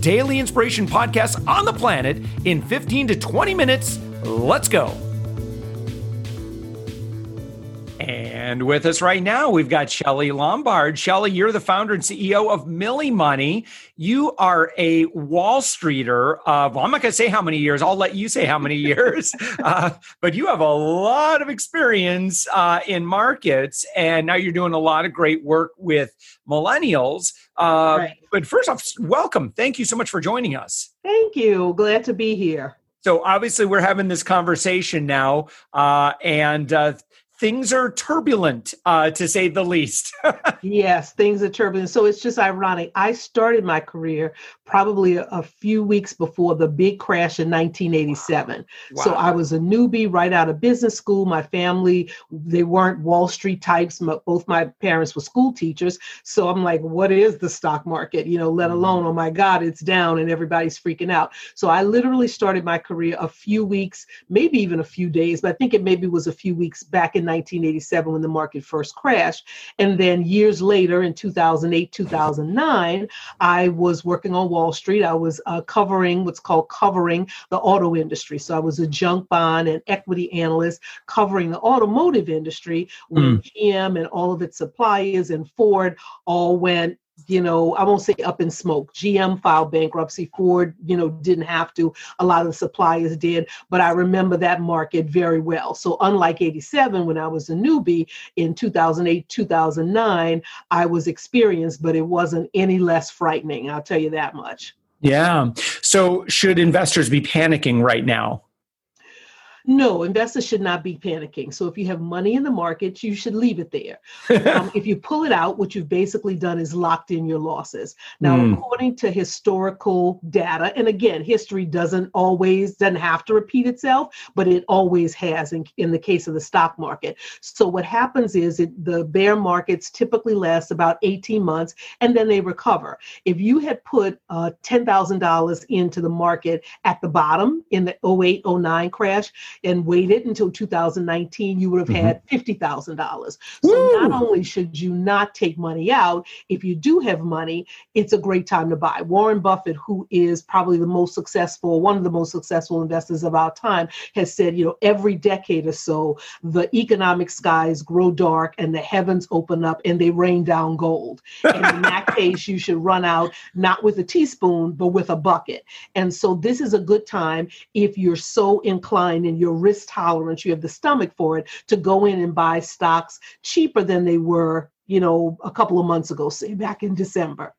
daily inspiration podcast on the planet in 15 to 20 minutes. Let's go. And with us right now, we've got Shelly Lombard. Shelly, you're the founder and CEO of Millie Money. You are a Wall Streeter of, well, I'm not going to say how many years, I'll let you say how many years, uh, but you have a lot of experience uh, in markets, and now you're doing a lot of great work with millennials. Uh, right. But first off, welcome. Thank you so much for joining us. Thank you. Glad to be here. So obviously, we're having this conversation now, uh, and uh, things are turbulent, uh, to say the least. yes, things are turbulent. So it's just ironic. I started my career probably a, a few weeks before the big crash in 1987. Wow. So I was a newbie right out of business school. My family, they weren't Wall Street types. both my parents were school teachers. So I'm like, what is the stock market? You know, let mm-hmm. alone, oh my God, it's down and everybody's freaking out. So I literally started my career a few weeks, maybe even a few days, but I think it maybe was a few weeks back in 1987 when the market first crashed. And then years later in 2008, 2009, I was working on Wall Street. I was uh, covering what's called covering the auto industry. So I was a junk bond and equity analyst covering the automotive industry when mm. GM and all of its suppliers and Ford all went you know, I won't say up in smoke. GM filed bankruptcy. Ford, you know, didn't have to. A lot of the suppliers did. But I remember that market very well. So unlike 87, when I was a newbie in 2008, 2009, I was experienced, but it wasn't any less frightening. I'll tell you that much. Yeah. So should investors be panicking right now? No, investors should not be panicking. So if you have money in the market, you should leave it there. um, if you pull it out, what you've basically done is locked in your losses. Now, mm. according to historical data, and again, history doesn't always doesn't have to repeat itself, but it always has in, in the case of the stock market. So what happens is it, the bear markets typically last about 18 months and then they recover. If you had put uh, $10,000 into the market at the bottom in the 08 09 crash, and waited until 2019, you would have mm-hmm. had $50,000. So Woo! not only should you not take money out, if you do have money, it's a great time to buy. Warren Buffett, who is probably the most successful, one of the most successful investors of our time, has said, you know, every decade or so, the economic skies grow dark and the heavens open up and they rain down gold. And in that case, you should run out not with a teaspoon, but with a bucket. And so this is a good time if you're so inclined and your risk tolerance, you have the stomach for it to go in and buy stocks cheaper than they were, you know, a couple of months ago, say back in December.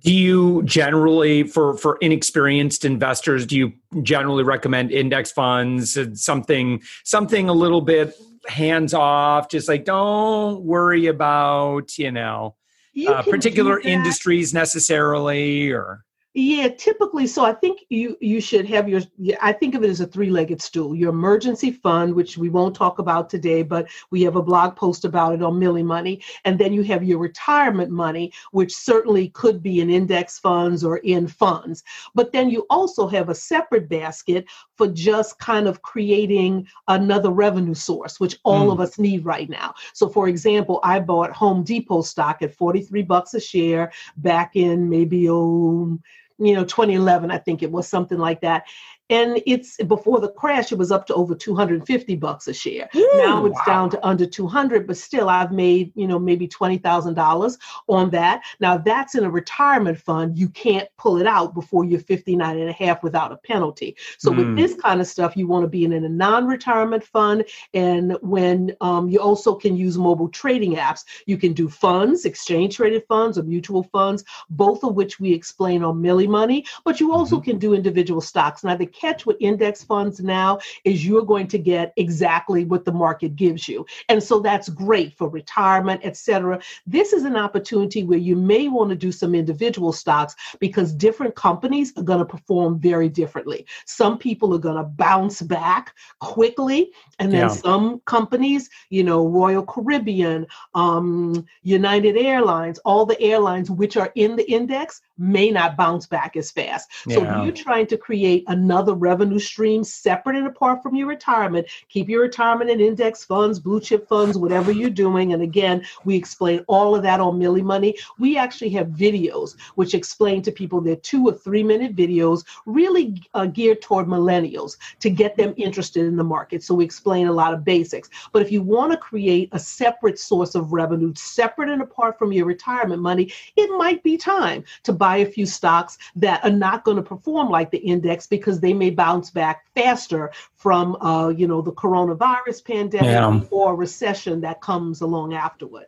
Do you generally, for for inexperienced investors, do you generally recommend index funds, something something a little bit hands off, just like don't worry about you know you uh, particular industries necessarily, or yeah, typically. So I think you you should have your. I think of it as a three-legged stool. Your emergency fund, which we won't talk about today, but we have a blog post about it on Millie Money, and then you have your retirement money, which certainly could be in index funds or in funds. But then you also have a separate basket for just kind of creating another revenue source, which all mm. of us need right now. So, for example, I bought Home Depot stock at forty-three bucks a share back in maybe oh you know 2011 i think it was something like that and it's before the crash it was up to over 250 bucks a share. Ooh, now it's wow. down to under 200 but still i've made you know maybe $20000 on that. Now that's in a retirement fund. You can't pull it out before you're 59 and a half without a penalty. So mm. with this kind of stuff you want to be in a non-retirement fund. And when um, you also can use mobile trading apps. You can do funds exchange traded funds or mutual funds both of which we explain on millie money but you also mm-hmm. can do individual stocks. Now the catch with index funds now is you're going to get exactly what the market gives you. And so that's great for retirement, et cetera. This is an opportunity where you may want to do some individual stocks because different companies are going to perform very differently. Some people are going to bounce back quickly, and then yeah. some companies, you know, Royal Caribbean, um, United Airlines, all the airlines which are in the index may not bounce back as fast. So yeah. if you're trying to create another revenue stream separate and apart from your retirement, keep your retirement in index funds, blue chip funds, whatever you're doing. And again, we explain all of that on Millie Money. We actually have videos which explain to people they're two or three minute videos really uh, geared toward millennials to get them interested in the market. So we explain a lot of basics. But if you want to create a separate source of revenue, separate and apart from your retirement money, it might be time to buy buy a few stocks that are not going to perform like the index because they may bounce back faster from, uh, you know, the coronavirus pandemic yeah. or recession that comes along afterward.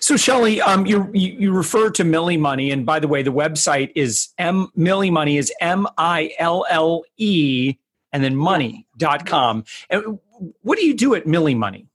So, Shelly, um, you, you refer to Millie Money, and by the way, the website is M Millie Money is M I L L E and then money.com. And what do you do at Millie Money?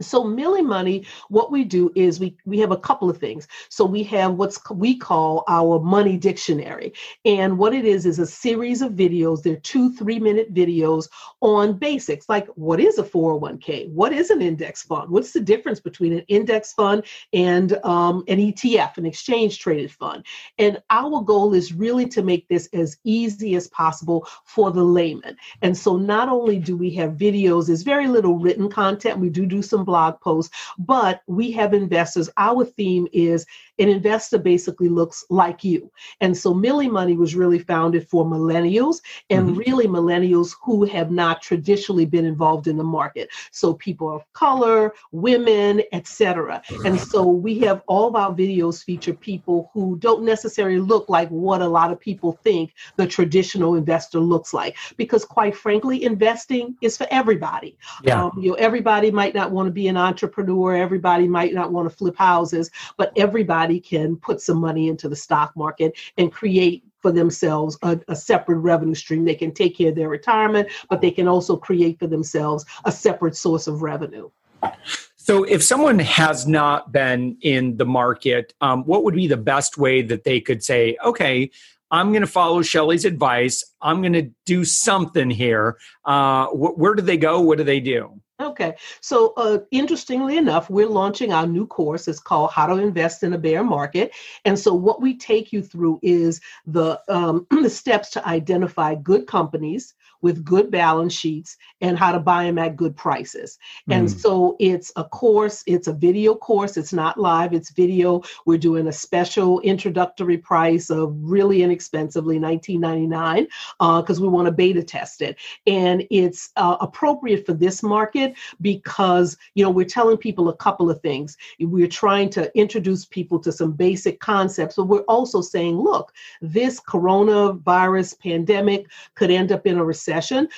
So Millie Money, what we do is we we have a couple of things. So we have what's we call our money dictionary, and what it is is a series of videos. They're two three minute videos on basics like what is a 401k, what is an index fund, what's the difference between an index fund and um, an ETF, an exchange traded fund. And our goal is really to make this as easy as possible for the layman. And so not only do we have videos, there's very little written content. We do do some blog posts, but we have investors. Our theme is an investor basically looks like you. And so Millie Money was really founded for millennials and mm-hmm. really millennials who have not traditionally been involved in the market. So people of color, women, etc. And so we have all of our videos feature people who don't necessarily look like what a lot of people think the traditional investor looks like. Because quite frankly, investing is for everybody. Yeah. Um, you know, everybody might not want to be an entrepreneur, everybody might not want to flip houses, but everybody can put some money into the stock market and create for themselves a, a, separate revenue stream. They can take care of their retirement, but they can also create for themselves a separate source of revenue. So, if someone has not been in the market, um, what would be the best way that they could say, okay, I'm going to follow Shelly's advice. I'm going to do something here. Uh, wh- where do they go? What do they do? Okay, so uh, interestingly enough, we're launching our new course. It's called How to Invest in a Bear Market, and so what we take you through is the um, the steps to identify good companies with good balance sheets and how to buy them at good prices. Mm. And so it's a course, it's a video course, it's not live, it's video. We're doing a special introductory price of really inexpensively $19.99 because uh, we want to beta test it. And it's uh, appropriate for this market because, you know, we're telling people a couple of things. We're trying to introduce people to some basic concepts, but we're also saying, look, this coronavirus pandemic could end up in a recession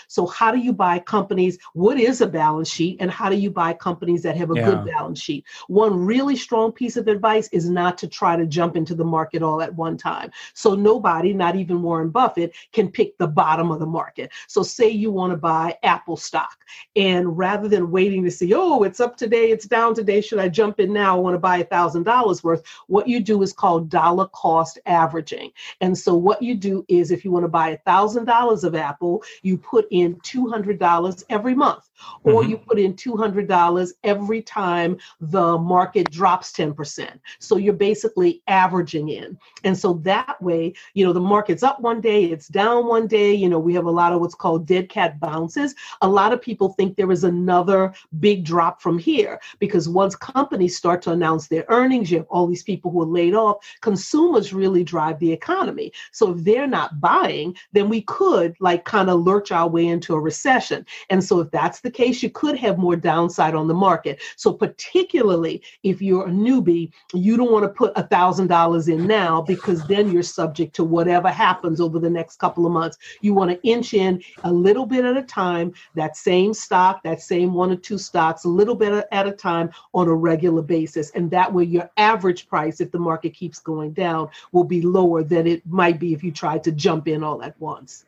So, how do you buy companies? What is a balance sheet? And how do you buy companies that have a yeah. good balance sheet? One really strong piece of advice is not to try to jump into the market all at one time. So, nobody, not even Warren Buffett, can pick the bottom of the market. So, say you want to buy Apple stock, and rather than waiting to see, oh, it's up today, it's down today, should I jump in now? I want to buy a $1,000 worth. What you do is called dollar cost averaging. And so, what you do is if you want to buy a $1,000 of Apple, you put in $200 every month, or mm-hmm. you put in $200 every time the market drops 10%. So you're basically averaging in. And so that way, you know, the market's up one day, it's down one day. You know, we have a lot of what's called dead cat bounces. A lot of people think there is another big drop from here because once companies start to announce their earnings, you have all these people who are laid off. Consumers really drive the economy. So if they're not buying, then we could like kind of lurch our way into a recession. And so, if that's the case, you could have more downside on the market. So, particularly if you're a newbie, you don't want to put a $1,000 in now because then you're subject to whatever happens over the next couple of months. You want to inch in a little bit at a time, that same stock, that same one or two stocks, a little bit at a time on a regular basis. And that way, your average price, if the market keeps going down, will be lower than it might be if you tried to jump in all at once.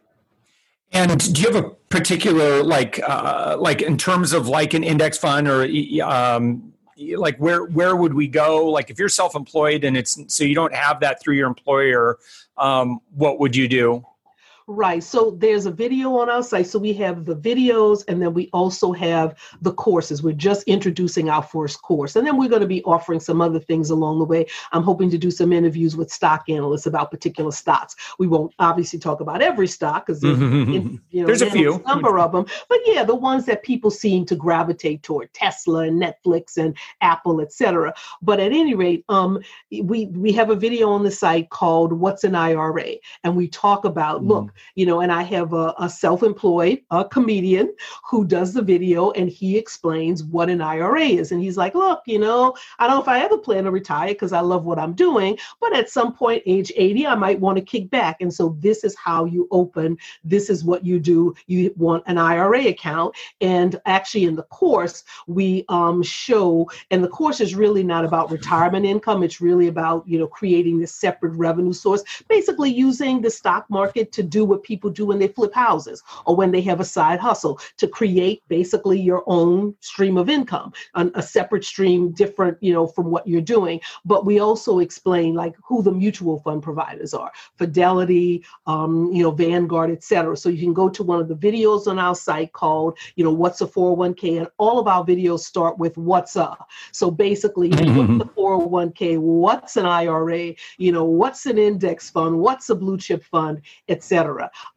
And do you have a particular like uh, like in terms of like an index fund or um, like where where would we go? Like if you're self-employed and it's so you don't have that through your employer, um, what would you do? Right. So there's a video on our site. So we have the videos and then we also have the courses. We're just introducing our first course. And then we're going to be offering some other things along the way. I'm hoping to do some interviews with stock analysts about particular stocks. We won't obviously talk about every stock because there's, you know, there's a few number of them. But yeah, the ones that people seem to gravitate toward Tesla and Netflix and Apple, etc. But at any rate, um, we we have a video on the site called What's an IRA? And we talk about, mm. look, you know, and I have a, a self-employed a comedian who does the video and he explains what an IRA is. And he's like, look, you know, I don't know if I ever plan to retire because I love what I'm doing, but at some point, age 80, I might want to kick back. And so this is how you open, this is what you do. You want an IRA account. And actually in the course, we um, show, and the course is really not about retirement income. It's really about, you know, creating this separate revenue source, basically using the stock market to do what people do when they flip houses or when they have a side hustle to create basically your own stream of income, a, a separate stream, different, you know, from what you're doing. But we also explain like who the mutual fund providers are, Fidelity, um, you know, Vanguard, etc. So you can go to one of the videos on our site called, you know, what's a 401k, and all of our videos start with what's a. So basically, mm-hmm. what's the 401k, what's an IRA, you know, what's an index fund, what's a blue chip fund,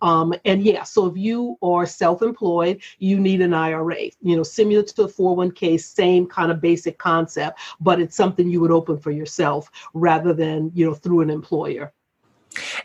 Um, and yeah, so if you are self-employed, you need an IRA. You know, similar to the 401k, same kind of basic concept, but it's something you would open for yourself rather than you know through an employer.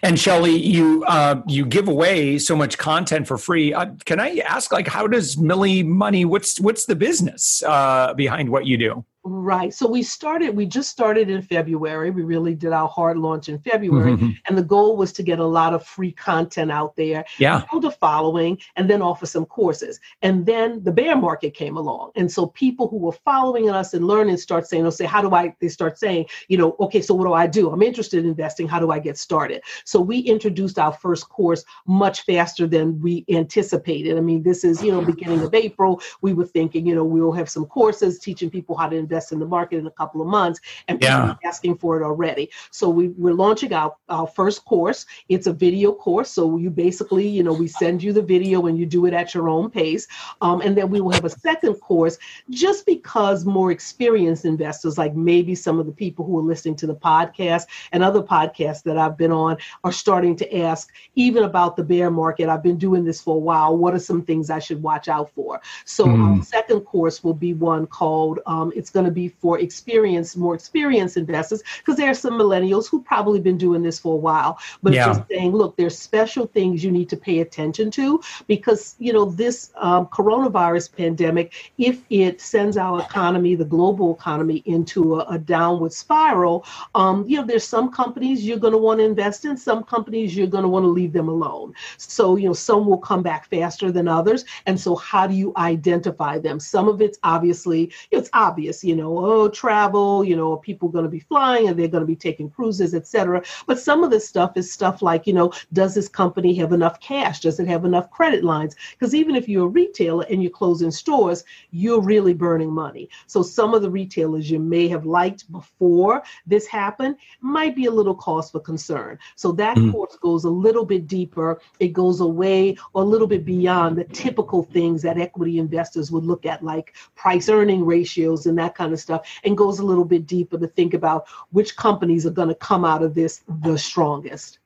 And Shelly, you uh, you give away so much content for free. Uh, can I ask, like, how does Millie Money? What's what's the business uh, behind what you do? Right. So we started, we just started in February. We really did our hard launch in February. Mm-hmm. And the goal was to get a lot of free content out there, yeah. build a following, and then offer some courses. And then the bear market came along. And so people who were following us and learning start saying, they'll say, How do I? They start saying, you know, okay, so what do I do? I'm interested in investing. How do I get started? So we introduced our first course much faster than we anticipated. I mean, this is, you know, beginning of April. We were thinking, you know, we'll have some courses teaching people how to invest invest in the market in a couple of months and people yeah. asking for it already. So we, we're launching our, our first course. It's a video course. So you basically, you know, we send you the video and you do it at your own pace. Um, and then we will have a second course just because more experienced investors, like maybe some of the people who are listening to the podcast and other podcasts that I've been on, are starting to ask even about the bear market. I've been doing this for a while. What are some things I should watch out for? So mm. our second course will be one called um, it's going going to be for experienced, more experienced investors, because there are some millennials who probably been doing this for a while, but yeah. just saying, look, there's special things you need to pay attention to because you know this um, coronavirus pandemic, if it sends our economy, the global economy, into a, a downward spiral, um, you know, there's some companies you're going to want to invest in, some companies you're going to want to leave them alone. So you know, some will come back faster than others, and so how do you identify them? Some of it's obviously it's obvious. You you know, oh, travel, you know, people going to be flying and they're going to be taking cruises, etc. But some of this stuff is stuff like, you know, does this company have enough cash? Does it have enough credit lines? Because even if you're a retailer and you're closing stores, you're really burning money. So some of the retailers you may have liked before this happened might be a little cause for concern. So that mm. course goes a little bit deeper. It goes away or a little bit beyond the typical things that equity investors would look at, like price earning ratios and that kind kind of stuff and goes a little bit deeper to think about which companies are going to come out of this the strongest.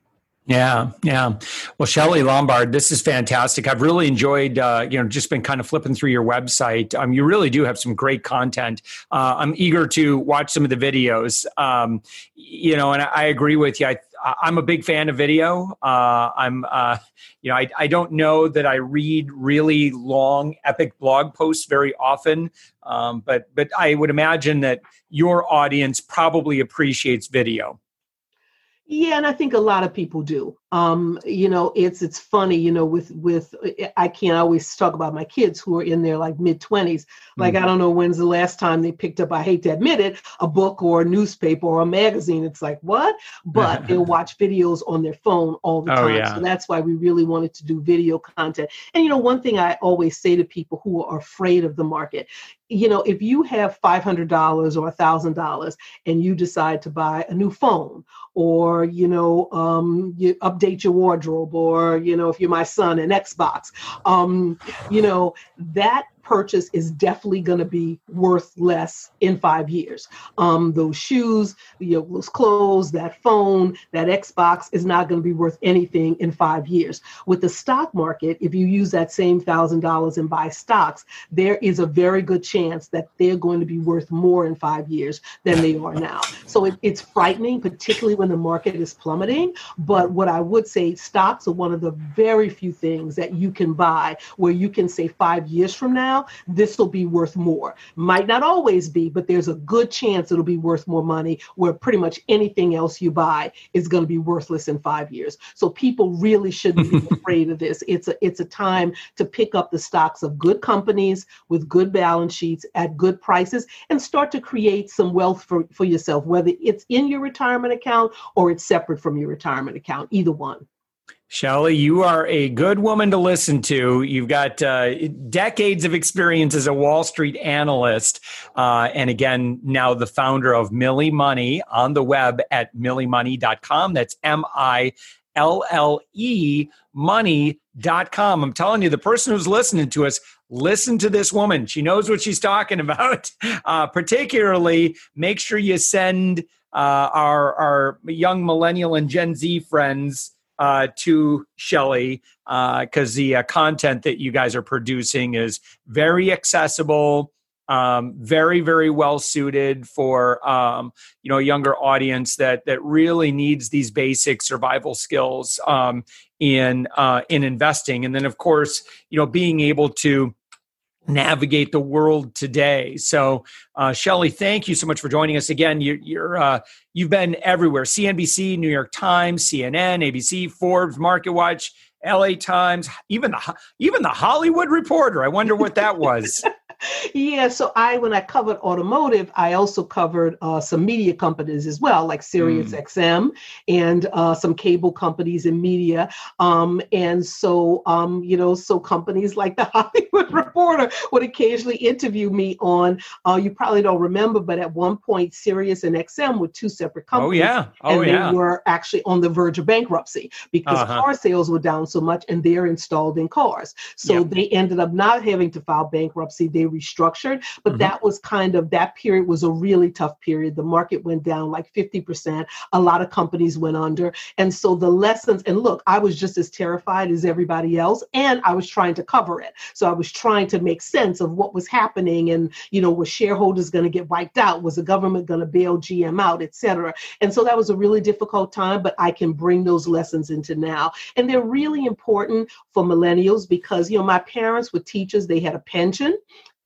Yeah, yeah. Well, Shelly Lombard, this is fantastic. I've really enjoyed, uh, you know, just been kind of flipping through your website. Um, you really do have some great content. Uh, I'm eager to watch some of the videos. Um, you know, and I, I agree with you. I, I'm a big fan of video. Uh, I'm, uh, you know, I, I don't know that I read really long, epic blog posts very often, um, but but I would imagine that your audience probably appreciates video. Yeah, and I think a lot of people do. Um, you know, it's it's funny, you know, with with I can't always talk about my kids who are in their like mid twenties. Like mm-hmm. I don't know when's the last time they picked up. I hate to admit it, a book or a newspaper or a magazine. It's like what? But they'll watch videos on their phone all the oh, time. Yeah. So that's why we really wanted to do video content. And you know, one thing I always say to people who are afraid of the market, you know, if you have $500 or $1,000 and you decide to buy a new phone or, you know, um, you update your wardrobe or, you know, if you're my son, an Xbox, um, you know, that purchase is definitely going to be worth less in five years. Um, those shoes, you know, those clothes, that phone, that Xbox is not going to be worth anything in five years. With the stock market, if you use that same thousand dollars and buy stocks, there is a very good chance that they're going to be worth more in five years than they are now. So it, it's frightening, particularly when the market is plummeting. But what I would say, stocks are one of the very few things that you can buy where you can say five years from now now, this will be worth more. Might not always be, but there's a good chance it'll be worth more money where pretty much anything else you buy is going to be worthless in five years. So people really shouldn't be afraid of this. It's a it's a time to pick up the stocks of good companies with good balance sheets at good prices and start to create some wealth for, for yourself, whether it's in your retirement account or it's separate from your retirement account, either one. Shelly, you are a good woman to listen to. You've got uh, decades of experience as a Wall Street analyst. Uh, and again, now the founder of Millie Money on the web at milliemoney.com. That's M I L L E money.com. I'm telling you, the person who's listening to us, listen to this woman. She knows what she's talking about. Uh, particularly, make sure you send uh, our, our young millennial and Gen Z friends uh, to Shelly because uh, the uh, content that you guys are producing is very accessible, um, very very well suited for um, you know a younger audience that that really needs these basic survival skills um, in uh, in investing, and then of course you know being able to navigate the world today. So, uh, Shelly, thank you so much for joining us again. You, you're uh, you've been everywhere: CNBC, New York Times, CNN, ABC, Forbes, Market Watch, LA Times, even the even the Hollywood Reporter. I wonder what that was. yeah, so I when I covered automotive, I also covered uh, some media companies as well, like Sirius mm. XM and uh, some cable companies in media. Um, and so, um, you know, so companies like the Hollywood Reporter would occasionally interview me on. Uh, you probably don't remember, but at one point, Sirius and XM were two separate companies. Oh yeah, oh and yeah. They were actually on the verge of bankruptcy because uh-huh. car sales were down so much, and they're installed in cars. So yep. they ended up not having to file bankruptcy. They restructured, but mm-hmm. that was kind of that period was a really tough period. The market went down like 50%. A lot of companies went under. And so the lessons, and look, I was just as terrified as everybody else, and I was trying to cover it. So I was trying to make sense of what was happening and, you know, was shareholders going to get wiped out? Was the government going to bail GM out, et cetera? And so that was a really difficult time, but I can bring those lessons into now. And they're really important for millennials because, you know, my parents were teachers, they had a pension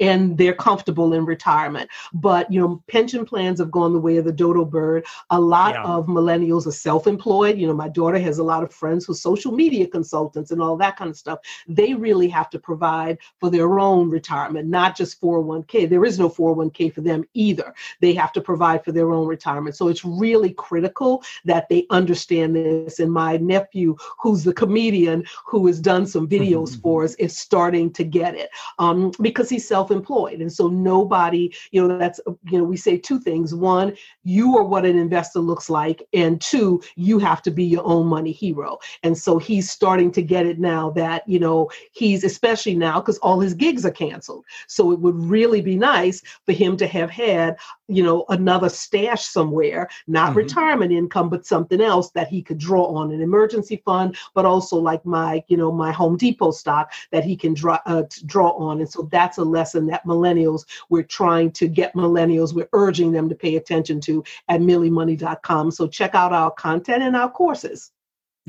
and they're comfortable in retirement. But you know, pension plans have gone the way of the dodo bird. A lot yeah. of millennials are self-employed. You know, my daughter has a lot of friends who are social media consultants and all that kind of stuff. They really have to provide for their own retirement, not just 401k. There is no 401k for them either. They have to provide for their own retirement. So it's really critical that they understand this. And my nephew, who's the comedian who has done some videos mm-hmm. for us, is starting to get it um, because he's self self-employed. And so nobody you know that's you know we say two things. One you are what an investor looks like. And two you have to be your own money hero. And so he's starting to get it now that you know he's especially now because all his gigs are canceled. So it would really be nice for him to have had you know another stash somewhere not mm-hmm. retirement income but something else that he could draw on an emergency fund but also like my you know my home depot stock that he can draw uh, draw on and so that's a lesson lesson that millennials, we're trying to get millennials, we're urging them to pay attention to at milliemoney.com. So check out our content and our courses.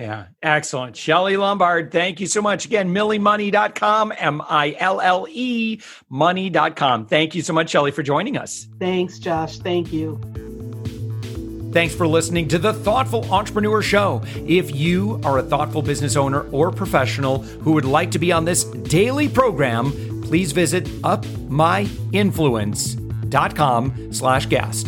Yeah, excellent. Shelly Lombard, thank you so much. Again, milliemoney.com, M I L L E money.com. Thank you so much, Shelly, for joining us. Thanks, Josh. Thank you. Thanks for listening to the Thoughtful Entrepreneur Show. If you are a thoughtful business owner or professional who would like to be on this daily program, please visit upmyinfluence.com slash guest.